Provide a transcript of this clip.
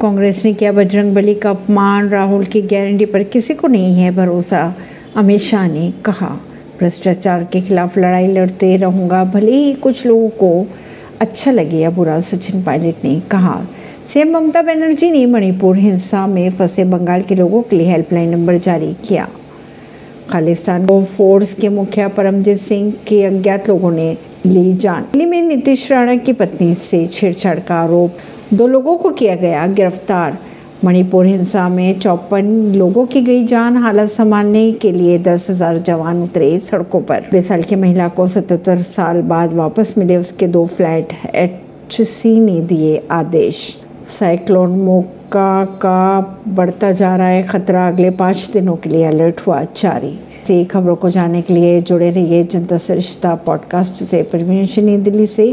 कांग्रेस ने किया बजरंग बली का अपमान, राहुल की गारंटी पर किसी को नहीं है भरोसा, अमित शाह ने कहा। भ्रष्टाचार के खिलाफ लड़ाई लड़ते रहूँगा, भले ही कुछ लोगों को अच्छा लगे या बुरा, सचिन पायलट ने कहा। सीएम ममता बनर्जी ने मणिपुर हिंसा में फंसे बंगाल के लोगों के लिए हेल्पलाइन नंबर जारी किया। खालिस्तान फोर्स के मुखिया परमजीत सिंह के अज्ञात लोगों ने ली जान। दिल्ली में नीतीश राणा की पत्नी से छेड़छाड़ का आरोप दो लोगों को किया गया गिरफ़्तार। मणिपुर, हिंसा में चौपन लोगों की गई जान, हालत संभालने के लिए दस हज़ार जवान उतरे सड़कों पर। बीस साल की महिला को सतहत्तर साल बाद वापस मिले उसके दो फ्लैट एच सी ने दिए आदेश। साइक्लोन मोका का बढ़ता जा रहा है, खतरा अगले पाँच दिनों के लिए अलर्ट हुआ जारी। से खबरों को जानने के लिए जुड़े रहिए जनता सरिश्ता पॉडकास्ट से। परवीन दिल्ली से।